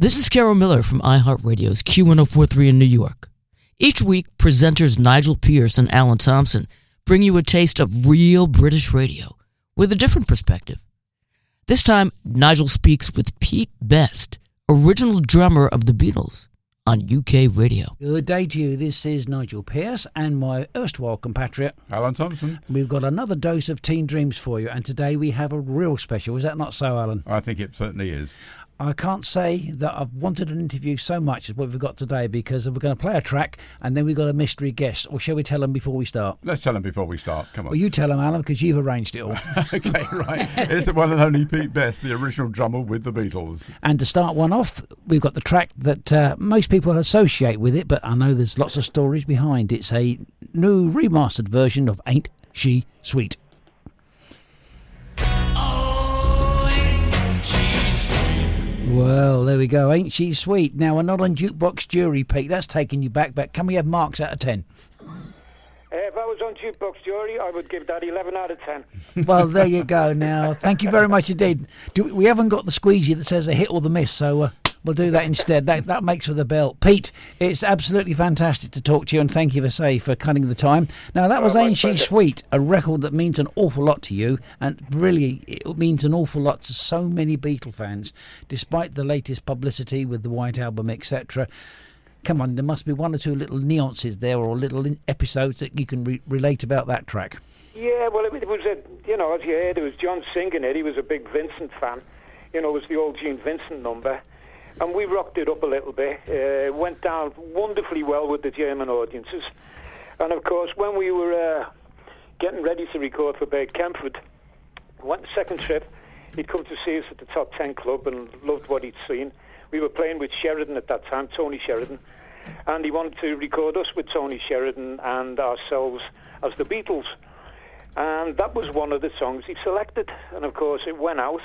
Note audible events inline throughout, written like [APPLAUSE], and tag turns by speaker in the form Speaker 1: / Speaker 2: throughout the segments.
Speaker 1: This is Carol Miller from iHeartRadio's Q1043 in New York. Each week, presenters Nigel Pearce and Alan Thompson bring you a taste of real British radio with a different perspective. This time, Nigel speaks with Pete Best, original drummer of the Beatles on UK radio.
Speaker 2: Good day to you. This is Nigel Pearce and my erstwhile compatriot,
Speaker 3: Alan Thompson.
Speaker 2: We've got another dose of teen dreams for you, and today we have a real special. Is that not so, Alan?
Speaker 3: I think it certainly is.
Speaker 2: I can't say that I've wanted an interview so much as what we've got today because we're going to play a track and then we've got a mystery guest. Or shall we tell them before we start?
Speaker 3: Let's tell them before we start. Come on.
Speaker 2: Well, you tell them, Alan, because you've arranged it all. [LAUGHS]
Speaker 3: okay, right. It's the one and only Pete Best, the original drummer with the Beatles.
Speaker 2: And to start one off, we've got the track that uh, most people associate with it, but I know there's lots of stories behind. It. It's a new remastered version of Ain't She Sweet. Well, there we go. Ain't she sweet? Now, we're not on jukebox jury, Pete. That's taking you back. But can we have marks out of 10?
Speaker 4: Uh, if I was on jukebox jury, I would give that 11 out of 10. [LAUGHS]
Speaker 2: well, there you go. Now, thank you very much indeed. Do, we haven't got the squeegee that says the hit or the miss, so uh, We'll do that instead. That that makes for the belt. Pete, it's absolutely fantastic to talk to you, and thank you for say for cutting the time. Now that was oh, Ain't She Sweet, a record that means an awful lot to you, and really it means an awful lot to so many Beatle fans, despite the latest publicity with the White Album, etc. Come on, there must be one or two little nuances there, or little episodes that you can re- relate about that track.
Speaker 4: Yeah, well, it, was a you know as you heard, it was John singing it. He was a big Vincent fan. You know, it was the old Gene Vincent number and we rocked it up a little bit. Uh, went down wonderfully well with the German audiences, and of course, when we were uh, getting ready to record for Bert Kaempfert, went the second trip. He'd come to see us at the Top Ten Club and loved what he'd seen. We were playing with Sheridan at that time, Tony Sheridan, and he wanted to record us with Tony Sheridan and ourselves as the Beatles. And that was one of the songs he selected. And of course, it went out,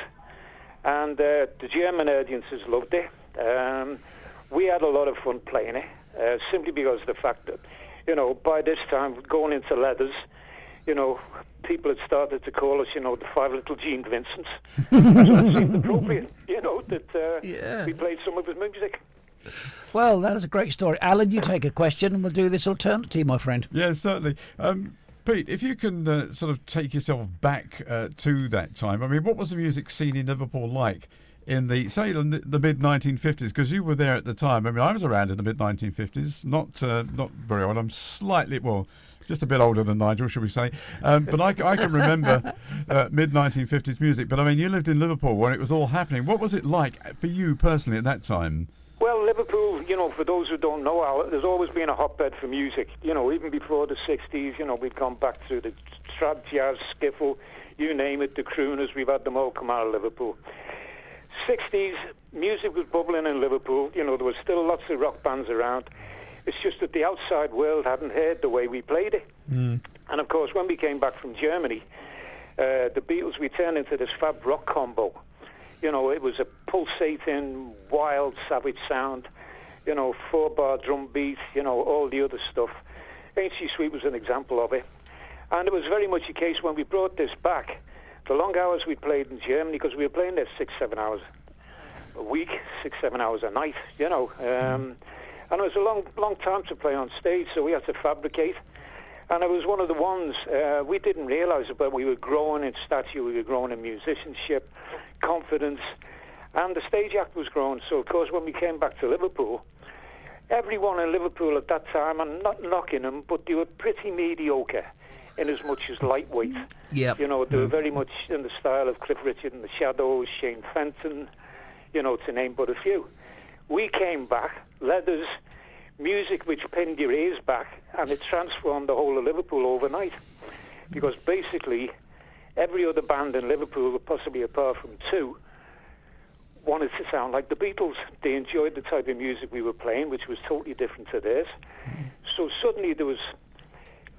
Speaker 4: and uh, the German audiences loved it. Um, we had a lot of fun playing it, uh, simply because of the fact that, you know, by this time, going into leathers, you know, people had started to call us, you know, the five little Gene Vincents. [LAUGHS] so it seemed appropriate, you know, that uh, yeah. we played some of his music.
Speaker 2: Well, that is a great story. Alan, you take a question and we'll do this alternately, my friend.
Speaker 3: Yeah, certainly. Um, Pete, if you can uh, sort of take yourself back uh, to that time, I mean, what was the music scene in Liverpool like? In the say the, the mid 1950s because you were there at the time. I mean, I was around in the mid 1950s, not uh, not very old. I'm slightly well, just a bit older than Nigel, should we say? Um, but I, I, can remember [LAUGHS] uh, mid 1950s music. But I mean, you lived in Liverpool when it was all happening. What was it like for you personally at that time?
Speaker 4: Well, Liverpool, you know, for those who don't know, there's always been a hotbed for music. You know, even before the 60s, you know, we've gone back through the trad, jazz, skiffle, you name it, the crooners, we've had them all come out of Liverpool. 60s, music was bubbling in Liverpool. You know, there was still lots of rock bands around. It's just that the outside world hadn't heard the way we played it. Mm. And of course, when we came back from Germany, uh, the Beatles, we turned into this fab rock combo. You know, it was a pulsating, wild, savage sound. You know, four bar drum beat, you know, all the other stuff. Ain't She Sweet was an example of it. And it was very much a case when we brought this back the long hours we played in Germany, because we were playing there six, seven hours a week, six, seven hours a night, you know. Um, and it was a long, long time to play on stage, so we had to fabricate. And it was one of the ones uh, we didn't realize it, but we were growing in stature, we were growing in musicianship, confidence, and the stage act was growing. So, of course, when we came back to Liverpool, everyone in Liverpool at that time, I'm not knocking them, but they were pretty mediocre in as much as lightweight.
Speaker 2: Yeah.
Speaker 4: You know, they were mm. very much in the style of Cliff Richard and the Shadows, Shane Fenton, you know, to name but a few. We came back, leathers, music which pinned your ears back, and it transformed the whole of Liverpool overnight. Because basically, every other band in Liverpool, possibly apart from two, wanted to sound like the Beatles. They enjoyed the type of music we were playing, which was totally different to theirs. So suddenly there was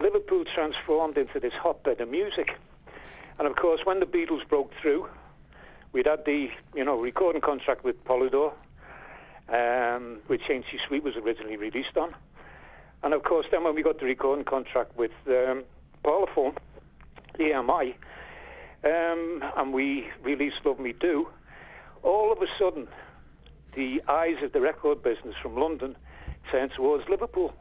Speaker 4: Liverpool transformed into this hotbed of music. And of course, when the Beatles broke through, we'd had the you know recording contract with Polydor, um, which Ain't She Sweet was originally released on. And of course, then when we got the recording contract with um, Parlophone, EMI, um, and we released Love Me Do, all of a sudden, the eyes of the record business from London turned towards Liverpool.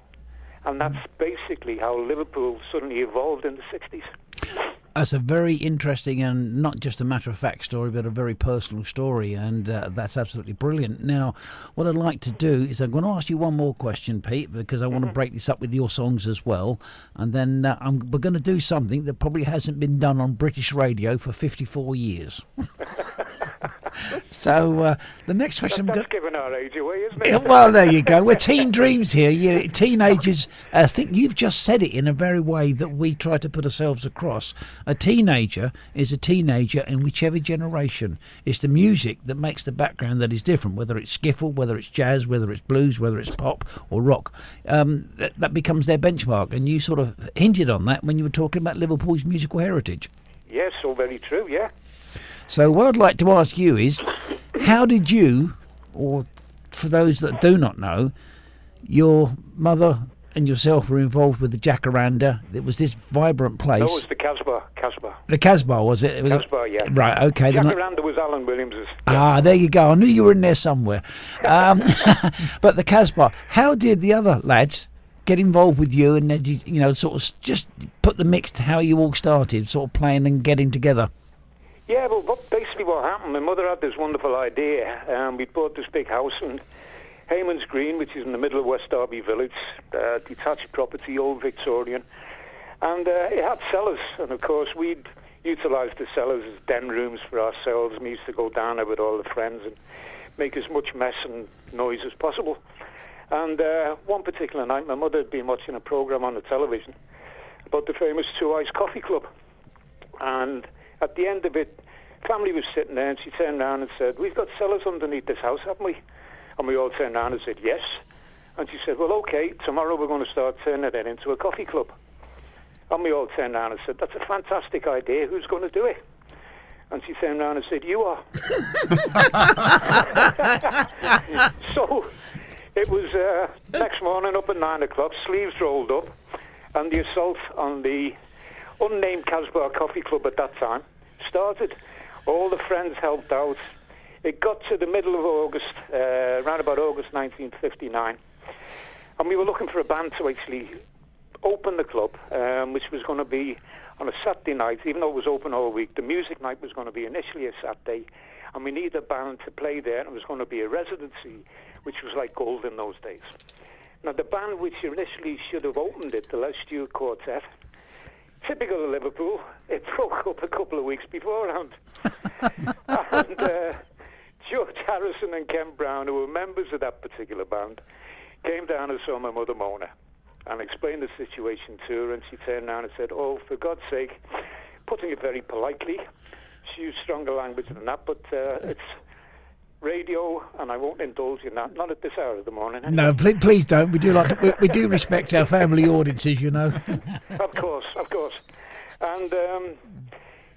Speaker 4: And that's basically how Liverpool suddenly evolved in the 60s.
Speaker 2: That's a very interesting and not just a matter of fact story, but a very personal story, and uh, that's absolutely brilliant. Now, what I'd like to do is I'm going to ask you one more question, Pete, because I want to break this up with your songs as well, and then uh, I'm, we're going to do something that probably hasn't been done on British radio for 54 years. [LAUGHS] so uh, the next question.
Speaker 4: That's
Speaker 2: I'm go-
Speaker 4: our age away, isn't it?
Speaker 2: well, there you go. We're teen dreams here. You, teenagers, I think you've just said it in a very way that we try to put ourselves across. A teenager is a teenager in whichever generation. It's the music that makes the background that is different, whether it's skiffle, whether it's jazz, whether it's blues, whether it's pop or rock. Um, that, that becomes their benchmark. And you sort of hinted on that when you were talking about Liverpool's musical heritage.
Speaker 4: Yes, all very true, yeah.
Speaker 2: So, what I'd like to ask you is how did you, or for those that do not know, your mother and yourself were involved with the Jacaranda? It was this vibrant place.
Speaker 4: No, it was the Casbah. Casbah.
Speaker 2: the Casbah, was it? It was-
Speaker 4: Casbah, yeah.
Speaker 2: Right, okay.
Speaker 4: Jacaranda was Alan Williams's.
Speaker 2: Ah, there you go. I knew you were in there somewhere. Um, [LAUGHS] but the Casbah, how did the other lads get involved with you and, you, you know, sort of just put the mix to how you all started, sort of playing and getting together?
Speaker 4: Yeah, well, what, basically what happened, my mother had this wonderful idea. Um, we bought this big house in Hayman's Green, which is in the middle of West Derby Village, uh, detached property, old Victorian. And uh, it had cellars, and of course we'd utilised the cellars as den rooms for ourselves. We used to go down there with all the friends and make as much mess and noise as possible. And uh, one particular night, my mother had been watching a programme on the television about the famous 2i's Coffee Club. And at the end of it, family was sitting there, and she turned around and said, "We've got cellars underneath this house, haven't we?" And we all turned around and said, "Yes." And she said, "Well, okay. Tomorrow we're going to start turning it into a coffee club." And we all turned around and said, "That's a fantastic idea. Who's going to do it?" And she turned around and said, "You are." [LAUGHS] so it was uh, next morning up at nine o'clock, sleeves rolled up, and the assault on the unnamed Casbah Coffee Club at that time started. All the friends helped out. It got to the middle of August, uh, around about August 1959, and we were looking for a band to actually open the club, um, which was going to be on a Saturday night, even though it was open all week. The music night was going to be initially a Saturday, and we needed a band to play there, and it was going to be a residency, which was like gold in those days. Now, the band which initially should have opened it, the Les Stewart Quartet, typical of Liverpool, it broke [LAUGHS] up a couple of weeks beforehand. [LAUGHS] and uh, George Harrison and Ken Brown, who were members of that particular band, came down and saw my mother Mona and explained the situation to her, and she turned around and said, "Oh, for God's sake," putting it very politely. She used stronger language than that, but uh, [LAUGHS] it's radio, and I won't indulge in that. Not at this hour of the morning.
Speaker 2: No, please, please don't. We do like to, we, we do respect our family audiences, you know.
Speaker 4: of course, of course. And um,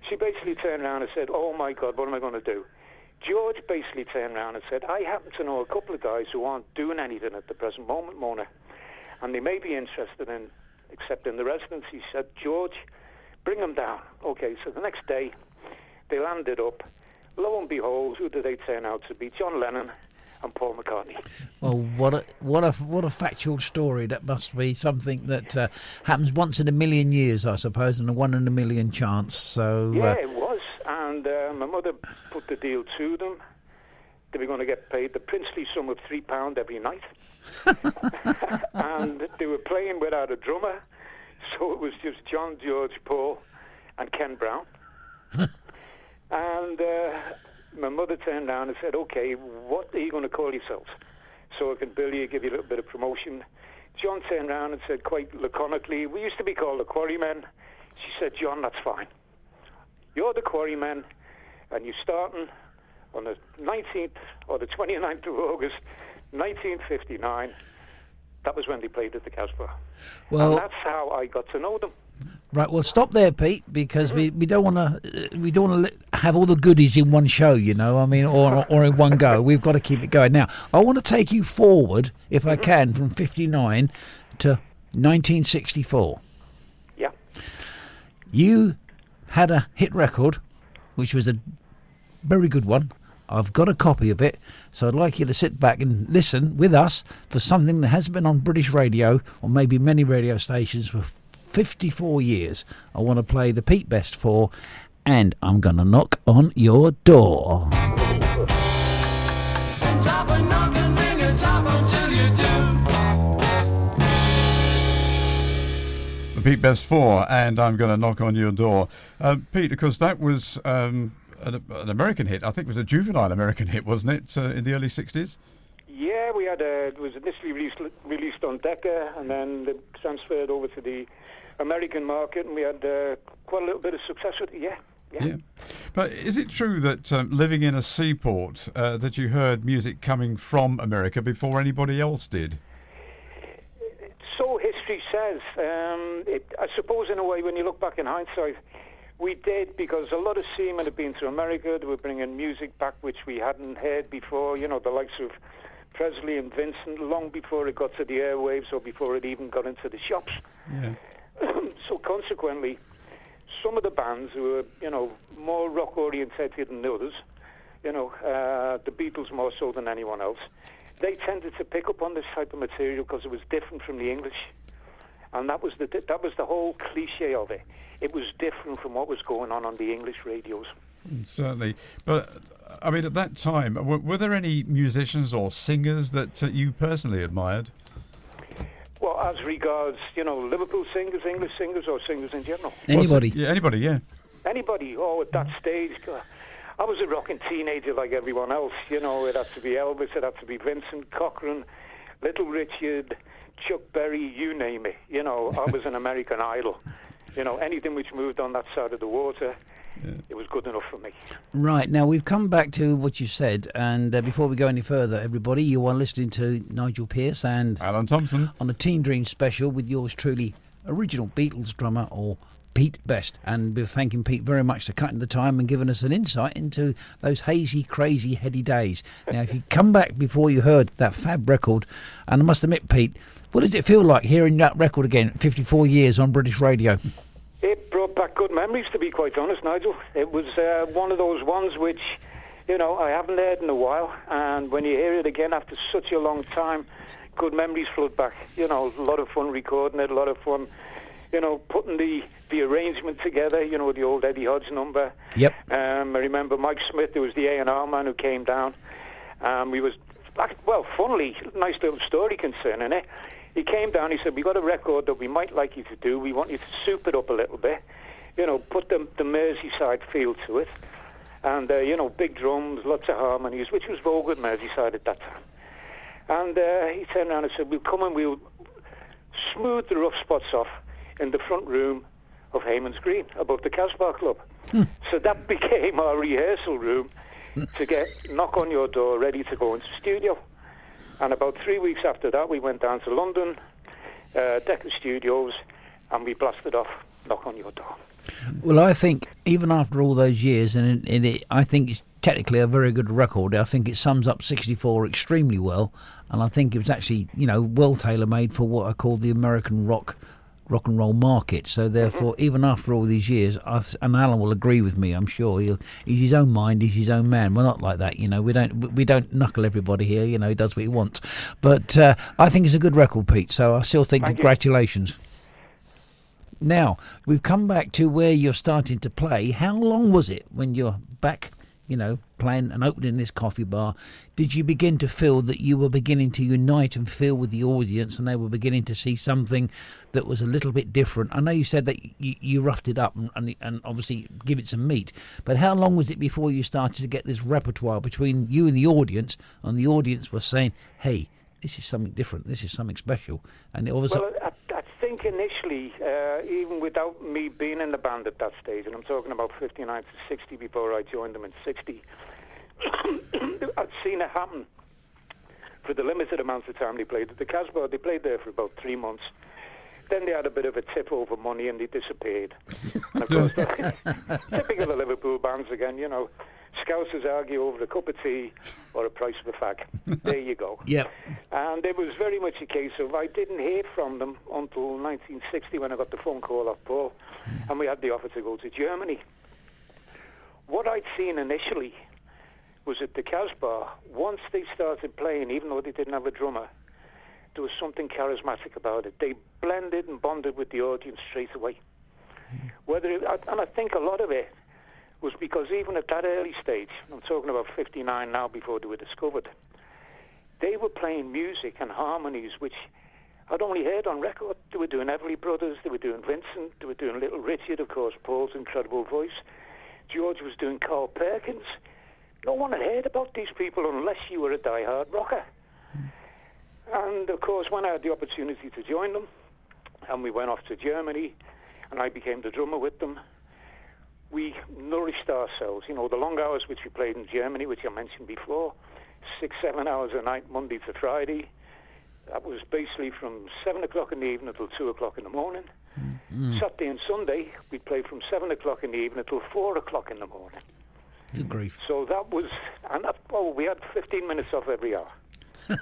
Speaker 4: she basically turned around and said, "Oh my God, what am I going to do?" George basically turned around and said, "I happen to know a couple of guys who aren't doing anything at the present moment, Mona, and they may be interested in accepting the residency." He said, "George, bring them down." Okay, so the next day they landed up. Lo and behold, who did they turn out to be? John Lennon and Paul McCartney.
Speaker 2: Well, what a what a what a factual story. That must be something that uh, happens once in a million years, I suppose, and a one in a million chance. So
Speaker 4: Yeah,
Speaker 2: uh,
Speaker 4: it was. And uh, my mother put the deal to them. They were going to get paid the princely sum of three pound every night, [LAUGHS] and they were playing without a drummer, so it was just John, George, Paul, and Ken Brown. [LAUGHS] and uh, my mother turned around and said, "Okay, what are you going to call yourselves?" So I can bill you, give you a little bit of promotion. John turned around and said quite laconically, "We used to be called the Quarrymen." She said, "John, that's fine." You're the quarrymen, and you're starting on the 19th or the 29th of August, 1959. That was when they played at the Casbah.
Speaker 2: well,
Speaker 4: and that's how I got to know them.
Speaker 2: Right. Well, stop there, Pete, because we, we don't want to uh, we don't want to have all the goodies in one show. You know, I mean, or or in one go. We've got to keep it going. Now, I want to take you forward, if I can, from '59 to 1964.
Speaker 4: Yeah.
Speaker 2: You had a hit record, which was a very good one, I've got a copy of it, so I'd like you to sit back and listen with us for something that hasn't been on British radio or maybe many radio stations for 54 years. I want to play the Pete Best 4 and I'm going to knock on your door.
Speaker 3: The Pete Best 4 and I'm going to knock on your door. Uh, Pete, because that was um, an, an, American hit. I think it was a juvenile American hit, wasn't it, uh, in the early 60s?
Speaker 4: Yeah, we had a, it was initially released, released on Decca and then transferred over to the American market, and we had uh, quite a little bit of success with it. Yeah. Yeah. yeah.
Speaker 3: But is it true that um, living in a seaport, uh, that you heard music coming from America before anybody else did?
Speaker 4: So history says. Um, it, I suppose, in a way, when you look back in hindsight, we did because a lot of seamen had been to America. They were bringing music back which we hadn't heard before. You know, the likes of Presley and Vincent, long before it got to the airwaves or before it even got into the shops.
Speaker 3: Yeah. [COUGHS]
Speaker 4: so consequently, some of the bands who were, you know, more rock orientated than others, you know, uh, the Beatles more so than anyone else, they tended to pick up on this type of material because it was different from the English, and that was the that was the whole cliche of it. It was different from what was going on on the English radios.
Speaker 3: Mm, certainly, but I mean, at that time, were, were there any musicians or singers that uh, you personally admired?
Speaker 4: Well, as regards, you know, Liverpool singers, English singers, or singers in general.
Speaker 2: Anybody?
Speaker 3: yeah, anybody, yeah.
Speaker 4: Anybody. Oh, at that stage, uh, I was a rocking teenager like everyone else. You know, it had to be Elvis, it had to be Vincent Cochran, Little Richard, Chuck Berry, you name it. You know, I was an American [LAUGHS] Idol. You know, anything which moved on that side of the water yeah. it was good enough for me.
Speaker 2: Right now, we've come back to what you said, and uh, before we go any further, everybody, you are listening to Nigel Pearce and
Speaker 3: Alan Thompson
Speaker 2: on a Teen Dream special with yours truly, original Beatles drummer or Pete Best. And we're thanking Pete very much for cutting the time and giving us an insight into those hazy, crazy, heady days. Now, if you come back before you heard that fab record, and I must admit, Pete, what does it feel like hearing that record again, 54 years on British radio?
Speaker 4: It brought back good memories, to be quite honest, Nigel. It was uh, one of those ones which, you know, I haven't heard in a while, and when you hear it again after such a long time, good memories flood back. You know, a lot of fun recording it, a lot of fun, you know, putting the the arrangement together. You know, the old Eddie Hodge number.
Speaker 2: Yep.
Speaker 4: Um, I remember Mike Smith, who was the A and R man who came down. Um, we was well, funnily, nice little story concerning it. He came down. He said, "We got a record that we might like you to do. We want you to soup it up a little bit. You know, put the the Merseyside feel to it, and uh, you know, big drums, lots of harmonies, which was vogue at Merseyside at that time." And uh, he turned around and said, "We'll come and we'll smooth the rough spots off in the front room of Hayman's Green above the Casbah Club." Hmm. So that [LAUGHS] became our rehearsal room to get knock on your door, ready to go into studio. And about three weeks after that, we went down to London, uh, Decca Studios, and we blasted off Knock on Your Door.
Speaker 2: Well, I think even after all those years, and it, it, I think it's technically a very good record. I think it sums up 64 extremely well, and I think it was actually, you know, well tailor made for what I call the American rock rock and roll market. So therefore, mm-hmm. even after all these years, and Alan will agree with me, I'm sure he'll, he's his own mind, he's his own man. We're not like that, you know. We don't we don't knuckle everybody here. You know, he does what he wants. But uh, I think it's a good record, Pete. So I still think
Speaker 4: Thank
Speaker 2: congratulations. You. Now we've come back to where you're starting to play. How long was it when you're back you know, playing and opening this coffee bar, did you begin to feel that you were beginning to unite and feel with the audience and they were beginning to see something that was a little bit different? I know you said that you, you roughed it up and, and, and, obviously give it some meat, but how long was it before you started to get this repertoire between you and the audience and the audience was saying, hey, this is something different, this is something special? And it all of a
Speaker 4: sudden. Think initially, uh, even without me being in the band at that stage, and I'm talking about 59 to 60 before I joined them in 60, [COUGHS] I'd seen it happen for the limited amount of time they played at the Casbah. They played there for about three months. Then they had a bit of a tip over money and they disappeared. and of course, [LAUGHS] typical of Liverpool bands again, you know. Scousers argue over a cup of tea or a price of a fag. [LAUGHS] there you go.
Speaker 2: Yep.
Speaker 4: And it was very much a case of I didn't hear from them until 1960 when I got the phone call off Paul, and we had the offer to go to Germany. What I'd seen initially was at the Casbah. Once they started playing, even though they didn't have a drummer, there was something charismatic about it. They blended and bonded with the audience straight away. Hmm. Whether it, and I think a lot of it was because even at that early stage, I'm talking about 59 now before they were discovered, they were playing music and harmonies which I'd only heard on record. They were doing Everly Brothers, they were doing Vincent, they were doing Little Richard, of course, Paul's incredible voice. George was doing Carl Perkins. No one had heard about these people unless you were a die-hard rocker. And of course, when I had the opportunity to join them, and we went off to Germany, and I became the drummer with them, we nourished ourselves. You know, the long hours which we played in Germany, which I mentioned before, six, seven hours a night, Monday to Friday. That was basically from seven o'clock in the evening until two o'clock in the morning. Mm. Saturday and Sunday, we played from seven o'clock in the evening until four o'clock in the morning.
Speaker 2: Good grief!
Speaker 4: So that was, and that, oh, we had fifteen minutes off every hour. [LAUGHS] yeah,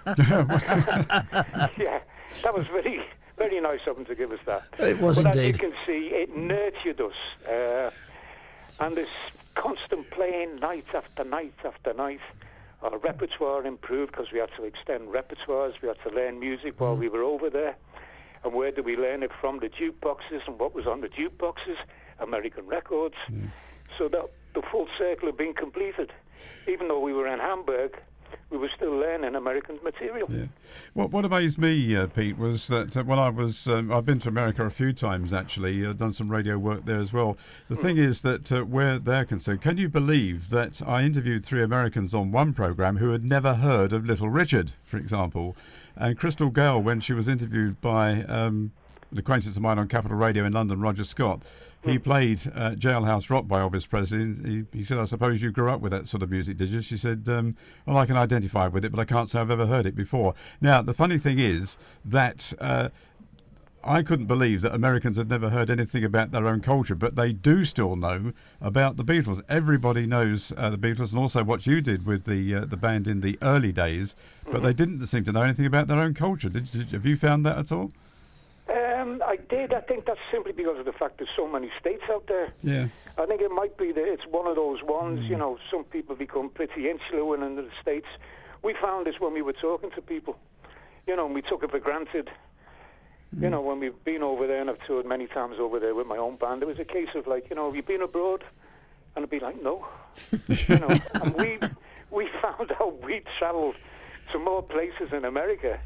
Speaker 4: that was very, very nice of them to give us that.
Speaker 2: It was
Speaker 4: but
Speaker 2: indeed.
Speaker 4: As you can see, it nurtured us. Uh, and this constant playing night after night after night. Our repertoire improved because we had to extend repertoires. We had to learn music while mm. we were over there. And where did we learn it from? The jukeboxes and what was on the jukeboxes? American records. Mm. So that the full circle had been completed. Even though we were in Hamburg, we were still learning American material.
Speaker 3: Yeah. What what amazed me, uh, Pete, was that uh, when I was um, I've been to America a few times actually, uh, done some radio work there as well. The mm. thing is that uh, where they're concerned, can you believe that I interviewed three Americans on one program who had never heard of Little Richard, for example, and Crystal Gayle when she was interviewed by. Um, an acquaintance of mine on Capital Radio in London, Roger Scott, he hmm. played uh, Jailhouse Rock by Elvis Presley. He, he, said, I suppose you grew up with that sort of music, did you? She said, um, Well, I can identify with it, but I can't say I've ever heard it before. Now, the funny thing is that. Uh, I couldn't believe that Americans had never heard anything about their own culture, but they do still know about the Beatles. Everybody knows uh, the Beatles, and also what you did with the uh, the band in the early days. But mm-hmm. they didn't seem to know anything about their own culture. Did, did, have you found that at all?
Speaker 4: I did. I think that's simply because of the fact there's so many states out there.
Speaker 3: Yeah.
Speaker 4: I think it might be that it's one of those ones. Mm. You know, some people become pretty insular in the states. We found this when we were talking to people. You know, and we took it for granted. Mm. You know, when we've been over there, and I've toured many times over there with my own band, it was a case of like, you know, have you been abroad? And I'd be like, no. [LAUGHS] you know, and we we [LAUGHS] found out we'd travelled to more places in America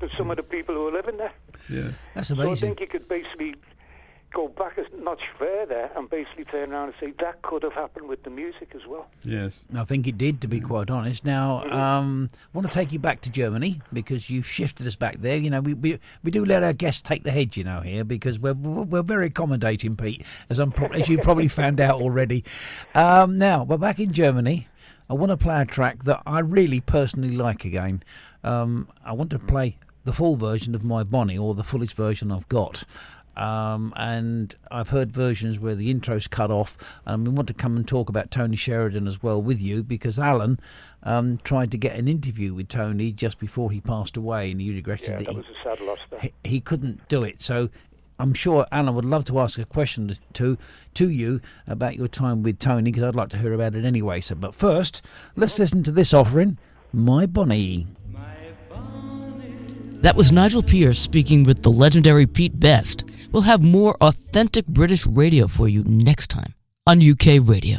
Speaker 4: than some of the people who are living there.
Speaker 3: Yeah,
Speaker 2: that's amazing.
Speaker 4: So I think you could basically go back a notch further and basically turn around and say that could have happened with the music as well.
Speaker 3: Yes,
Speaker 2: I think it did, to be quite honest. Now, um, I want to take you back to Germany because you shifted us back there. You know, we we, we do let our guests take the head, you know, here because we're we're very accommodating, Pete, as I'm pro- as you probably found out already. Um, now, we're back in Germany. I want to play a track that I really personally like again. Um, I want to play the full version of My Bonnie or the fullest version I've got. Um, and I've heard versions where the intro's cut off. And we want to come and talk about Tony Sheridan as well with you because Alan um, tried to get an interview with Tony just before he passed away, and he regretted
Speaker 4: yeah,
Speaker 2: that,
Speaker 4: that he, a sad loss.
Speaker 2: He, he couldn't do it. So I'm sure Alan would love to ask a question to to you about your time with Tony because I'd like to hear about it anyway. So, but first, let's listen to this offering, My Bonnie.
Speaker 1: That was Nigel Pearce speaking with the legendary Pete Best. We'll have more authentic British radio for you next time on UK Radio.